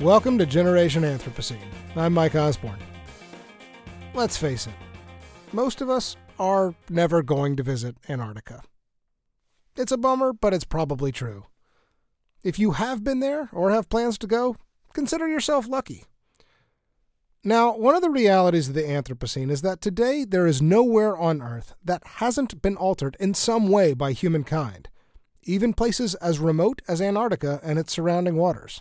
Welcome to Generation Anthropocene. I'm Mike Osborne. Let's face it, most of us are never going to visit Antarctica. It's a bummer, but it's probably true. If you have been there or have plans to go, consider yourself lucky. Now, one of the realities of the Anthropocene is that today there is nowhere on Earth that hasn't been altered in some way by humankind, even places as remote as Antarctica and its surrounding waters.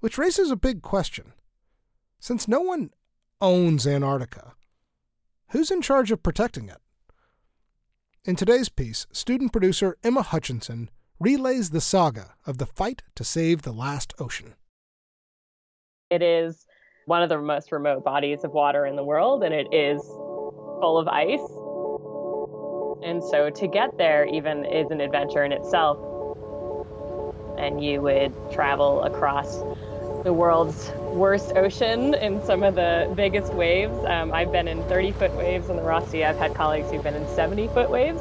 Which raises a big question. Since no one owns Antarctica, who's in charge of protecting it? In today's piece, student producer Emma Hutchinson relays the saga of the fight to save the last ocean. It is one of the most remote bodies of water in the world, and it is full of ice. And so to get there, even, is an adventure in itself. And you would travel across the world's worst ocean in some of the biggest waves. Um, I've been in 30 foot waves in the Ross Sea. I've had colleagues who've been in 70 foot waves.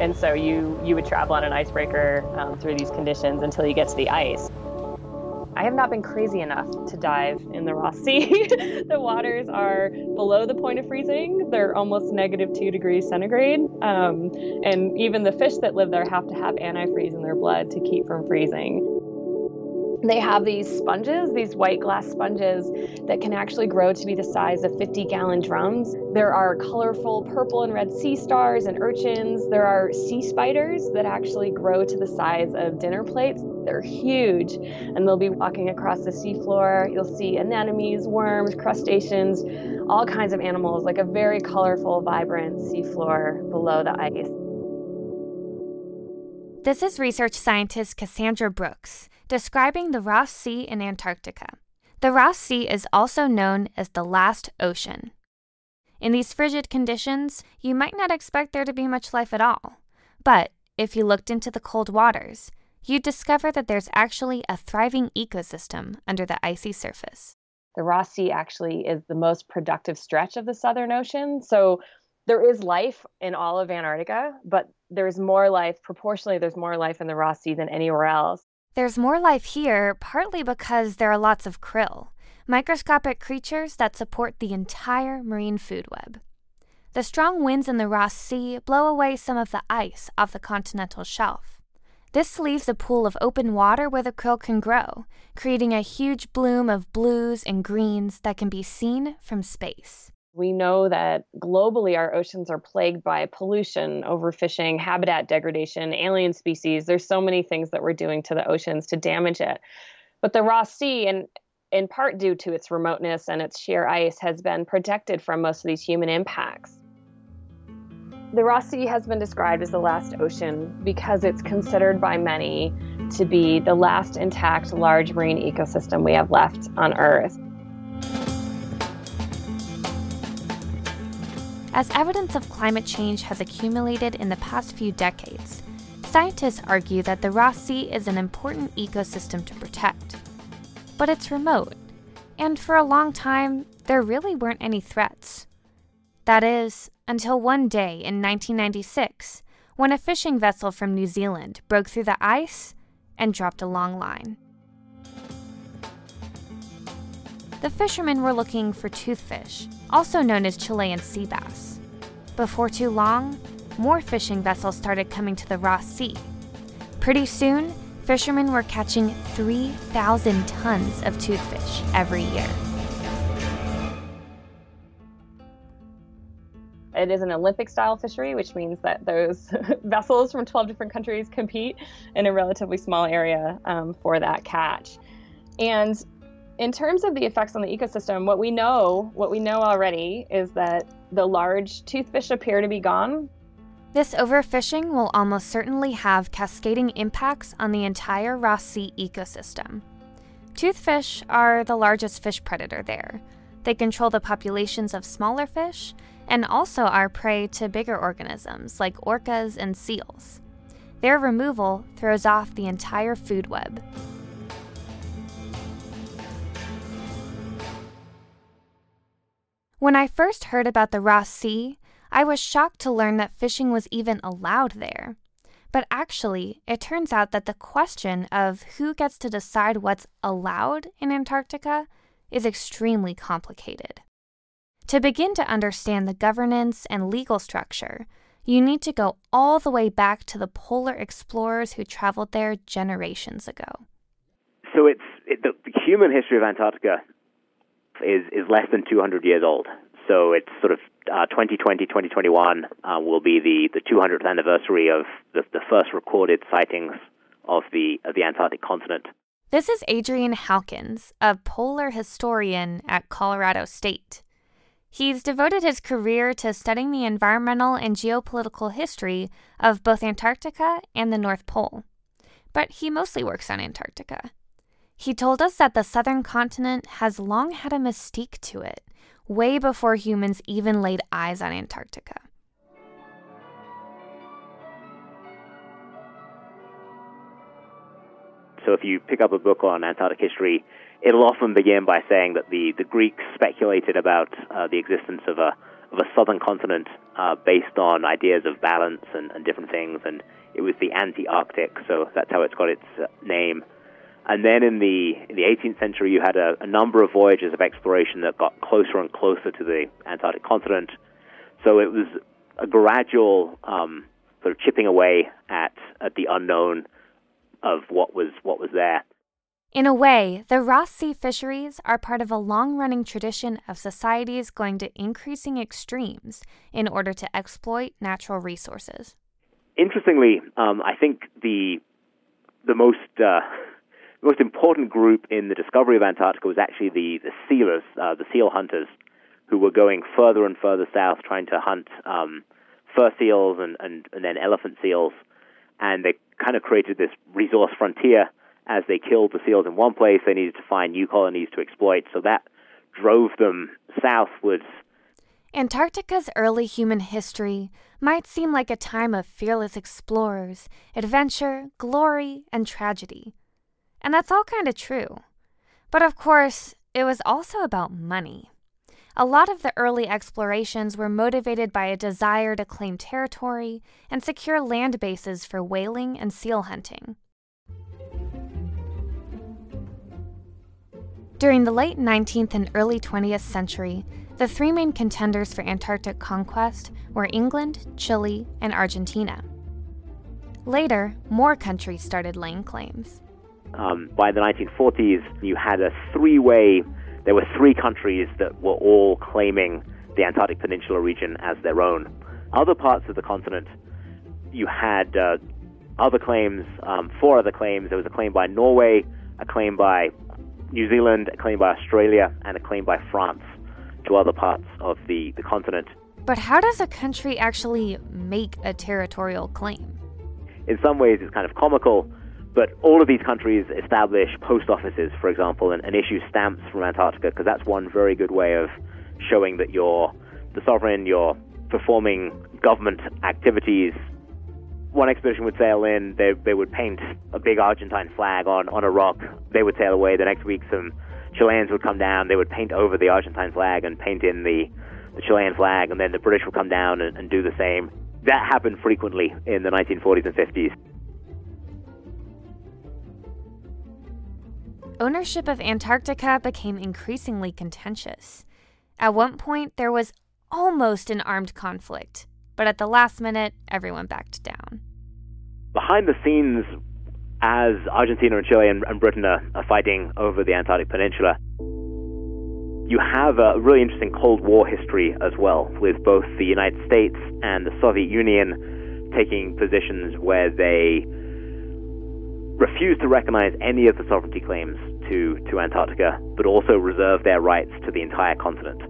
And so you, you would travel on an icebreaker um, through these conditions until you get to the ice. I have not been crazy enough to dive in the Ross Sea. the waters are below the point of freezing. They're almost negative two degrees centigrade. Um, and even the fish that live there have to have antifreeze in their blood to keep from freezing. They have these sponges, these white glass sponges that can actually grow to be the size of 50 gallon drums. There are colorful purple and red sea stars and urchins. There are sea spiders that actually grow to the size of dinner plates. They're huge and they'll be walking across the seafloor. You'll see anemones, worms, crustaceans, all kinds of animals, like a very colorful, vibrant seafloor below the ice. This is research scientist Cassandra Brooks describing the Ross Sea in Antarctica. The Ross Sea is also known as the last ocean. In these frigid conditions, you might not expect there to be much life at all. But if you looked into the cold waters, you'd discover that there's actually a thriving ecosystem under the icy surface. The Ross Sea actually is the most productive stretch of the Southern Ocean. So there is life in all of Antarctica, but there's more life, proportionally, there's more life in the Ross Sea than anywhere else. There's more life here, partly because there are lots of krill, microscopic creatures that support the entire marine food web. The strong winds in the Ross Sea blow away some of the ice off the continental shelf. This leaves a pool of open water where the krill can grow, creating a huge bloom of blues and greens that can be seen from space. We know that globally our oceans are plagued by pollution, overfishing, habitat degradation, alien species. There's so many things that we're doing to the oceans to damage it. But the Ross Sea, and in part due to its remoteness and its sheer ice, has been protected from most of these human impacts. The Ross Sea has been described as the last ocean because it's considered by many to be the last intact large marine ecosystem we have left on Earth. As evidence of climate change has accumulated in the past few decades, scientists argue that the Ross Sea is an important ecosystem to protect. But it's remote, and for a long time, there really weren't any threats. That is, until one day in 1996, when a fishing vessel from New Zealand broke through the ice and dropped a long line. The fishermen were looking for toothfish, also known as Chilean sea bass. Before too long, more fishing vessels started coming to the Ross Sea. Pretty soon, fishermen were catching 3,000 tons of toothfish every year. It is an Olympic style fishery, which means that those vessels from 12 different countries compete in a relatively small area um, for that catch. And in terms of the effects on the ecosystem, what we know, what we know already is that the large toothfish appear to be gone. This overfishing will almost certainly have cascading impacts on the entire Ross Sea ecosystem. Toothfish are the largest fish predator there. They control the populations of smaller fish and also are prey to bigger organisms like orcas and seals. Their removal throws off the entire food web. When I first heard about the Ross Sea, I was shocked to learn that fishing was even allowed there. But actually, it turns out that the question of who gets to decide what's allowed in Antarctica is extremely complicated. To begin to understand the governance and legal structure, you need to go all the way back to the polar explorers who traveled there generations ago. So it's it, the, the human history of Antarctica is is less than 200 years old. So it's sort of uh, 2020, 2021 uh, will be the, the 200th anniversary of the, the first recorded sightings of the of the Antarctic continent. This is Adrian Howkins, a polar historian at Colorado State. He's devoted his career to studying the environmental and geopolitical history of both Antarctica and the North Pole. But he mostly works on Antarctica. He told us that the southern continent has long had a mystique to it, way before humans even laid eyes on Antarctica. So if you pick up a book on Antarctic history, it'll often begin by saying that the, the Greeks speculated about uh, the existence of a of a southern continent uh, based on ideas of balance and, and, different things, and it was the anti-Arctic, so that's how it's got its uh, name. And then in the in the 18th century, you had a, a number of voyages of exploration that got closer and closer to the Antarctic continent. So it was a gradual um, sort of chipping away at at the unknown of what was what was there. In a way, the Ross Sea fisheries are part of a long running tradition of societies going to increasing extremes in order to exploit natural resources. Interestingly, um, I think the the most uh, the most important group in the discovery of Antarctica was actually the, the sealers, uh, the seal hunters, who were going further and further south trying to hunt um, fur seals and, and, and then elephant seals. And they kind of created this resource frontier. As they killed the seals in one place, they needed to find new colonies to exploit. So that drove them southwards. Antarctica's early human history might seem like a time of fearless explorers, adventure, glory, and tragedy. And that's all kind of true. But of course, it was also about money. A lot of the early explorations were motivated by a desire to claim territory and secure land bases for whaling and seal hunting. During the late 19th and early 20th century, the three main contenders for Antarctic conquest were England, Chile, and Argentina. Later, more countries started laying claims um, by the 1940s, you had a three way, there were three countries that were all claiming the Antarctic Peninsula region as their own. Other parts of the continent, you had uh, other claims, um, four other claims. There was a claim by Norway, a claim by New Zealand, a claim by Australia, and a claim by France to other parts of the, the continent. But how does a country actually make a territorial claim? In some ways, it's kind of comical but all of these countries establish post offices, for example, and, and issue stamps from Antarctica because that's one very good way of showing that you're the sovereign, you're performing government activities. One expedition would sail in, they, they would paint a big Argentine flag on, on a rock. They would sail away. The next week, some Chileans would come down. They would paint over the Argentine flag and paint in the, the Chilean flag, and then the British would come down and, and do the same. That happened frequently in the 1940s and 50s. Ownership of Antarctica became increasingly contentious. At one point, there was almost an armed conflict, but at the last minute, everyone backed down. Behind the scenes, as Argentina and Chile and, Britain are, are fighting over the Antarctic Peninsula, you have a really interesting Cold War history as well, with both the United States and the Soviet Union taking positions where they refuse to recognize any of the sovereignty claims to, to Antarctica, but also reserve their rights to the entire continent.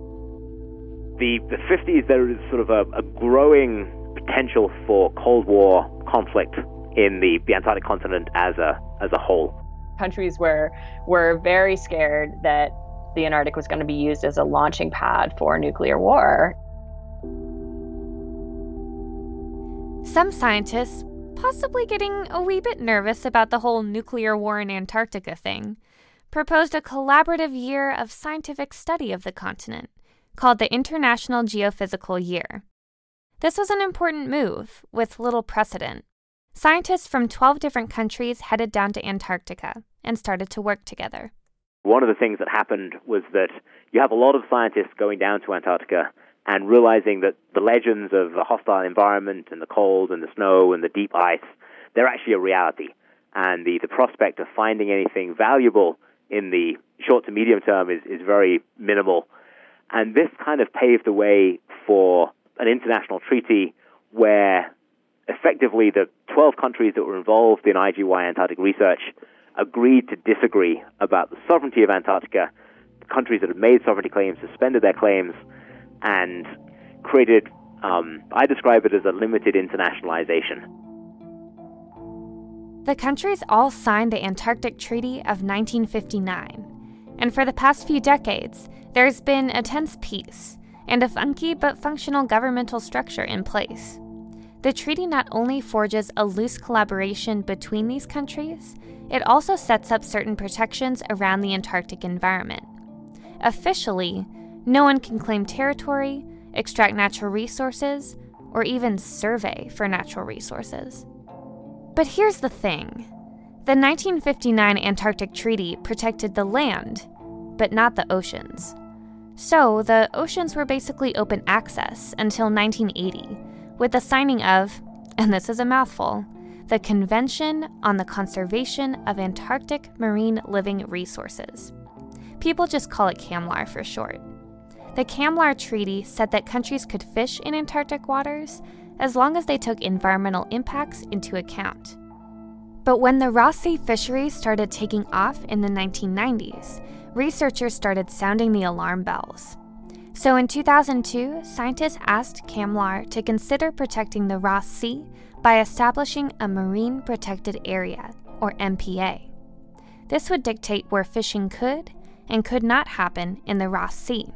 The, the 50s, there is sort of a, a growing potential for Cold War conflict in the, the Antarctic continent as a, as a whole. Countries were, were very scared that the Antarctic was going to be used as a launching pad for nuclear war. Some scientists, possibly getting a wee bit nervous about the whole nuclear war in Antarctica thing, proposed a collaborative year of scientific study of the continent called the International Geophysical Year. This was an important move with little precedent. Scientists from 12 different countries headed down to Antarctica and started to work together. One of the things that happened was that you have a lot of scientists going down to Antarctica and realizing that the legends of the hostile environment and the cold and the snow and the deep ice, they're actually a reality. And the, the prospect of finding anything valuable in the short to medium term is, is very minimal. And this kind of paved the way for an international treaty where effectively the 12 countries that were involved in IGY Antarctic research agreed to disagree about the sovereignty of Antarctica. Countries that had made sovereignty claims suspended their claims and created, um, I describe it as a limited internationalization. The countries all signed the Antarctic Treaty of 1959, and for the past few decades, there's been a tense peace and a funky but functional governmental structure in place. The treaty not only forges a loose collaboration between these countries, it also sets up certain protections around the Antarctic environment. Officially, no one can claim territory, extract natural resources, or even survey for natural resources. But here's the thing the 1959 Antarctic Treaty protected the land, but not the oceans. So, the oceans were basically open access until 1980, with the signing of, and this is a mouthful, the Convention on the Conservation of Antarctic Marine Living Resources. People just call it CCAMLR for short. The CCAMLR Treaty said that countries could fish in Antarctic waters as long as they took environmental impacts into account. But when the Ross Sea fisheries started taking off in the 1990s, researchers started sounding the alarm bells. So in 2002, scientists asked CCAMLR to consider protecting the Ross Sea by establishing a Marine Protected Area, or MPA. This would dictate where fishing could and could not happen in the Ross Sea.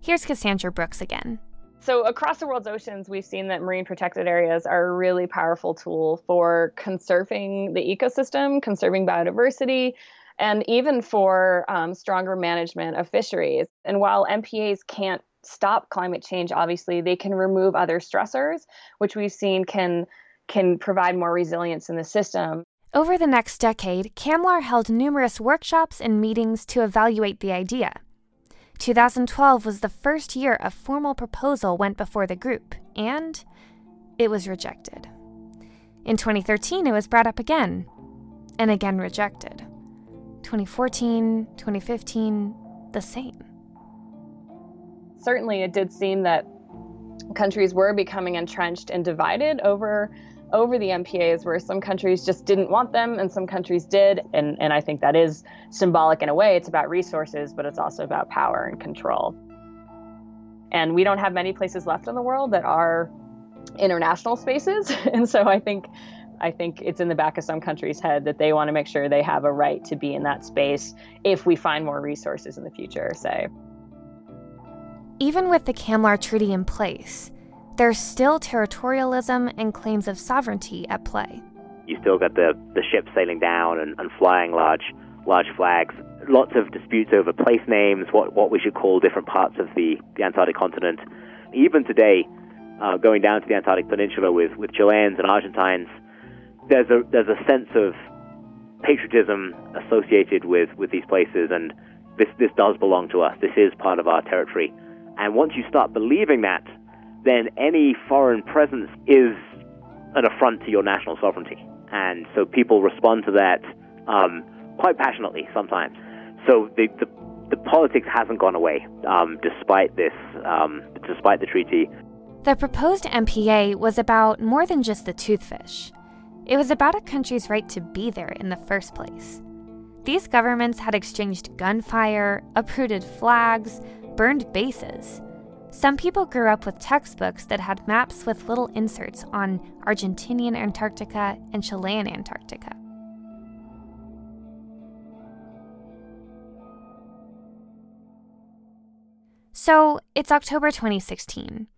Here's Cassandra Brooks again. So, across the world's oceans, we've seen that marine protected areas are a really powerful tool for conserving the ecosystem, conserving biodiversity, and even for um, stronger management of fisheries. And while MPAs can't stop climate change, obviously, they can remove other stressors, which we've seen can can provide more resilience in the system. Over the next decade, CCAMLR held numerous workshops and meetings to evaluate the idea. 2012 was the first year a formal proposal went before the group, and it was rejected. In 2013, it was brought up again, and again rejected. 2014, 2015, the same. Certainly, it did seem that countries were becoming entrenched and divided over over the MPAs where some countries just didn't want them and some countries did. And, and I think that is symbolic in a way. It's about resources, but it's also about power and control. And we don't have many places left in the world that are international spaces. and so I think I think it's in the back of some countries' head that they want to make sure they have a right to be in that space if we find more resources in the future, say. Even with the CCAMLR Treaty in place, there's still territorialism and claims of sovereignty at play. You still got the, the ships sailing down and, and flying large large flags. Lots of disputes over place names, what, what we should call different parts of the, the Antarctic continent. Even today, uh, going down to the Antarctic Peninsula with, with Chileans and Argentines, there's a there's a sense of patriotism associated with, with these places, and this this does belong to us. This is part of our territory. And once you start believing that, then any foreign presence is an affront to your national sovereignty. And so people respond to that um, quite passionately sometimes. So the, the, the politics hasn't gone away um, despite this, um, despite the treaty. The proposed MPA was about more than just the toothfish. It was about a country's right to be there in the first place. These governments had exchanged gunfire, uprooted flags, burned bases. Some people grew up with textbooks that had maps with little inserts on Argentinian Antarctica and Chilean Antarctica. So it's October 2016,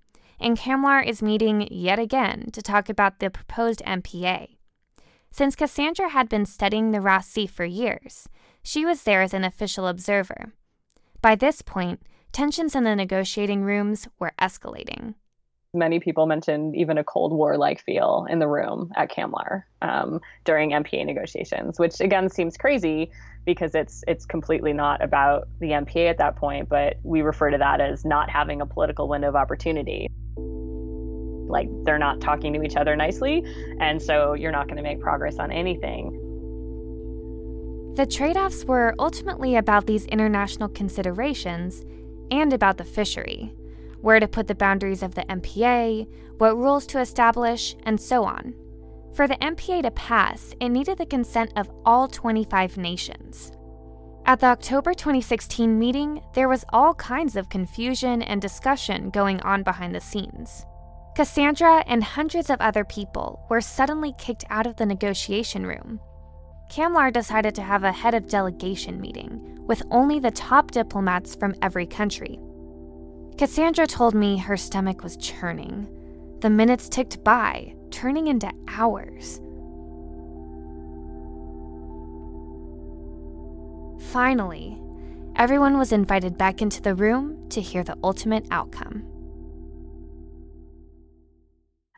and CCAMLR is meeting yet again to talk about the proposed MPA. Since Cassandra had been studying the Ross Sea for years, she was there as an official observer. By this point, tensions in the negotiating rooms were escalating. Many people mentioned even a Cold War like feel in the room at CCAMLR um, during MPA negotiations, which again seems crazy because it's it's completely not about the MPA at that point, but we refer to that as not having a political window of opportunity. Like they're not talking to each other nicely, and so you're not going to make progress on anything. The trade offs were ultimately about these international considerations and about the fishery where to put the boundaries of the MPA, what rules to establish, and so on. For the MPA to pass, it needed the consent of all 25 nations. At the October 2016 meeting, there was all kinds of confusion and discussion going on behind the scenes. Cassandra and hundreds of other people were suddenly kicked out of the negotiation room. CCAMLR decided to have a head of delegation meeting with only the top diplomats from every country. Cassandra told me her stomach was churning. The minutes ticked by, turning into hours. Finally, everyone was invited back into the room to hear the ultimate outcome.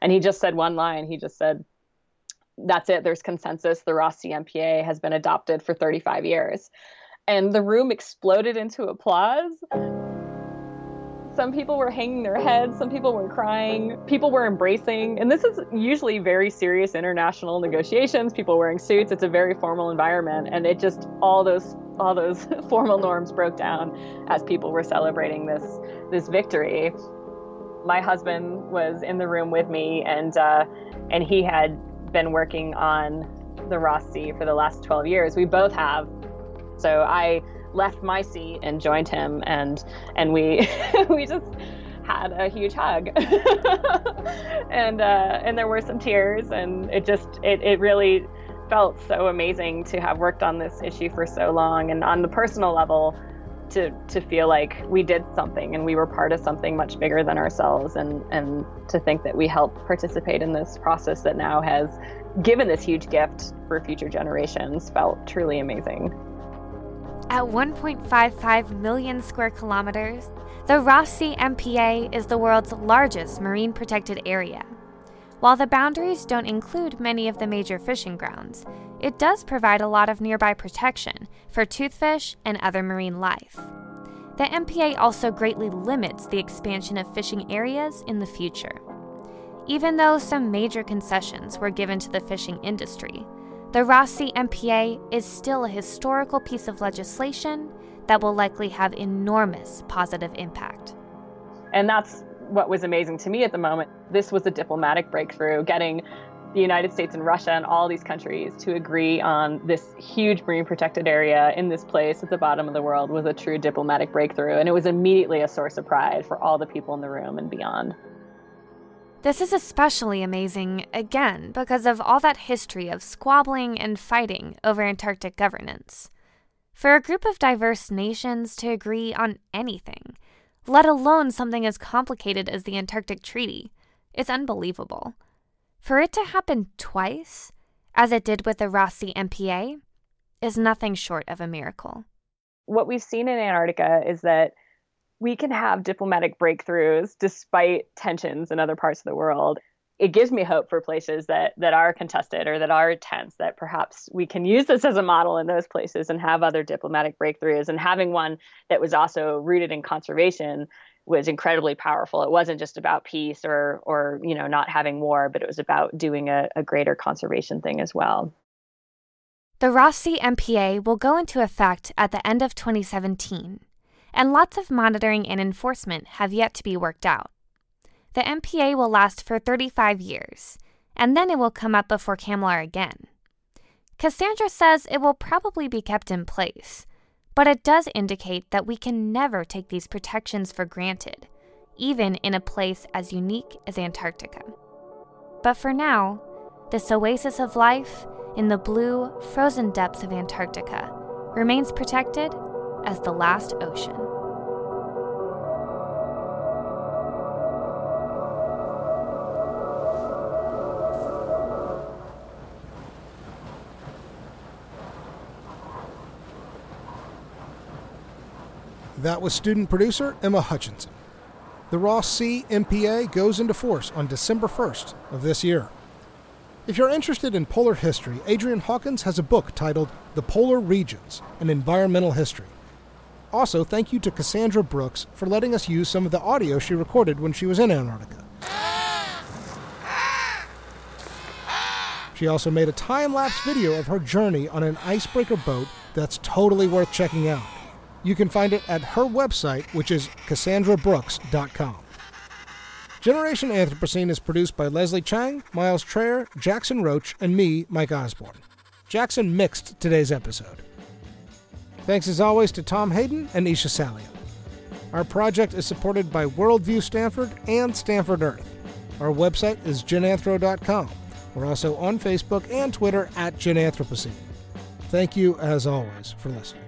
And he just said one line. He just said, That's it. There's consensus. The Ross Sea MPA has been adopted for 35 years. And the room exploded into applause. Some people were hanging their heads, some people were crying, people were embracing. And this is usually very serious international negotiations, people wearing suits. It's a very formal environment and it just all those all those formal norms broke down as people were celebrating this this victory. My husband was in the room with me and uh, and he had been working on the Ross Sea for the last 12 years. We both have. So I left my seat and joined him and and we we just had a huge hug and uh, and there were some tears and it just it, it really felt so amazing to have worked on this issue for so long and on the personal level to to feel like we did something and we were part of something much bigger than ourselves and and to think that we helped participate in this process that now has given this huge gift for future generations felt truly amazing. At 1.55 million square kilometers, the Ross Sea MPA is the world's largest marine protected area. While the boundaries don't include many of the major fishing grounds, it does provide a lot of nearby protection for toothfish and other marine life. The MPA also greatly limits the expansion of fishing areas in the future. Even though some major concessions were given to the fishing industry, the Ross Sea MPA is still a historical piece of legislation that will likely have enormous positive impact. And that's what was amazing to me at the moment. This was a diplomatic breakthrough, getting the United States and Russia and all these countries to agree on this huge marine protected area in this place at the bottom of the world was a true diplomatic breakthrough. And it was immediately a source of pride for all the people in the room and beyond. This is especially amazing, again, because of all that history of squabbling and fighting over Antarctic governance. For a group of diverse nations to agree on anything, let alone something as complicated as the Antarctic Treaty, is unbelievable. For it to happen twice, as it did with the Ross Sea MPA, is nothing short of a miracle. What we've seen in Antarctica is that we can have diplomatic breakthroughs despite tensions in other parts of the world. It gives me hope for places that that are contested or that are tense that perhaps we can use this as a model in those places and have other diplomatic breakthroughs and having one that was also rooted in conservation was incredibly powerful. It wasn't just about peace or or you know not having war, but it was about doing a, a greater conservation thing as well. The Ross Sea MPA will go into effect at the end of 2017, and lots of monitoring and enforcement have yet to be worked out. The MPA will last for 35 years, and then it will come up before CCAMLR again. Cassandra says it will probably be kept in place, but it does indicate that we can never take these protections for granted, even in a place as unique as Antarctica. But for now, this oasis of life in the blue, frozen depths of Antarctica remains protected as the last ocean. That was student producer Emma Hutchinson. The Ross Sea MPA goes into force on December 1st of this year. If you're interested in polar history, Adrian Howkins has a book titled The Polar Regions An Environmental History. Also, thank you to Cassandra Brooks for letting us use some of the audio she recorded when she was in Antarctica. She also made a time lapse video of her journey on an icebreaker boat that's totally worth checking out. You can find it at her website, which is cassandrabrooks.com. Generation Anthropocene is produced by Leslie Chang, Miles Traer, Jackson Roach, and me, Mike Osborne. Jackson mixed today's episode. Thanks as always to Tom Hayden and Isha Salia. Our project is supported by Worldview Stanford and Stanford Earth. Our website is genanthro.com. We're also on Facebook and Twitter at Genanthropocene. Thank you, as always, for listening.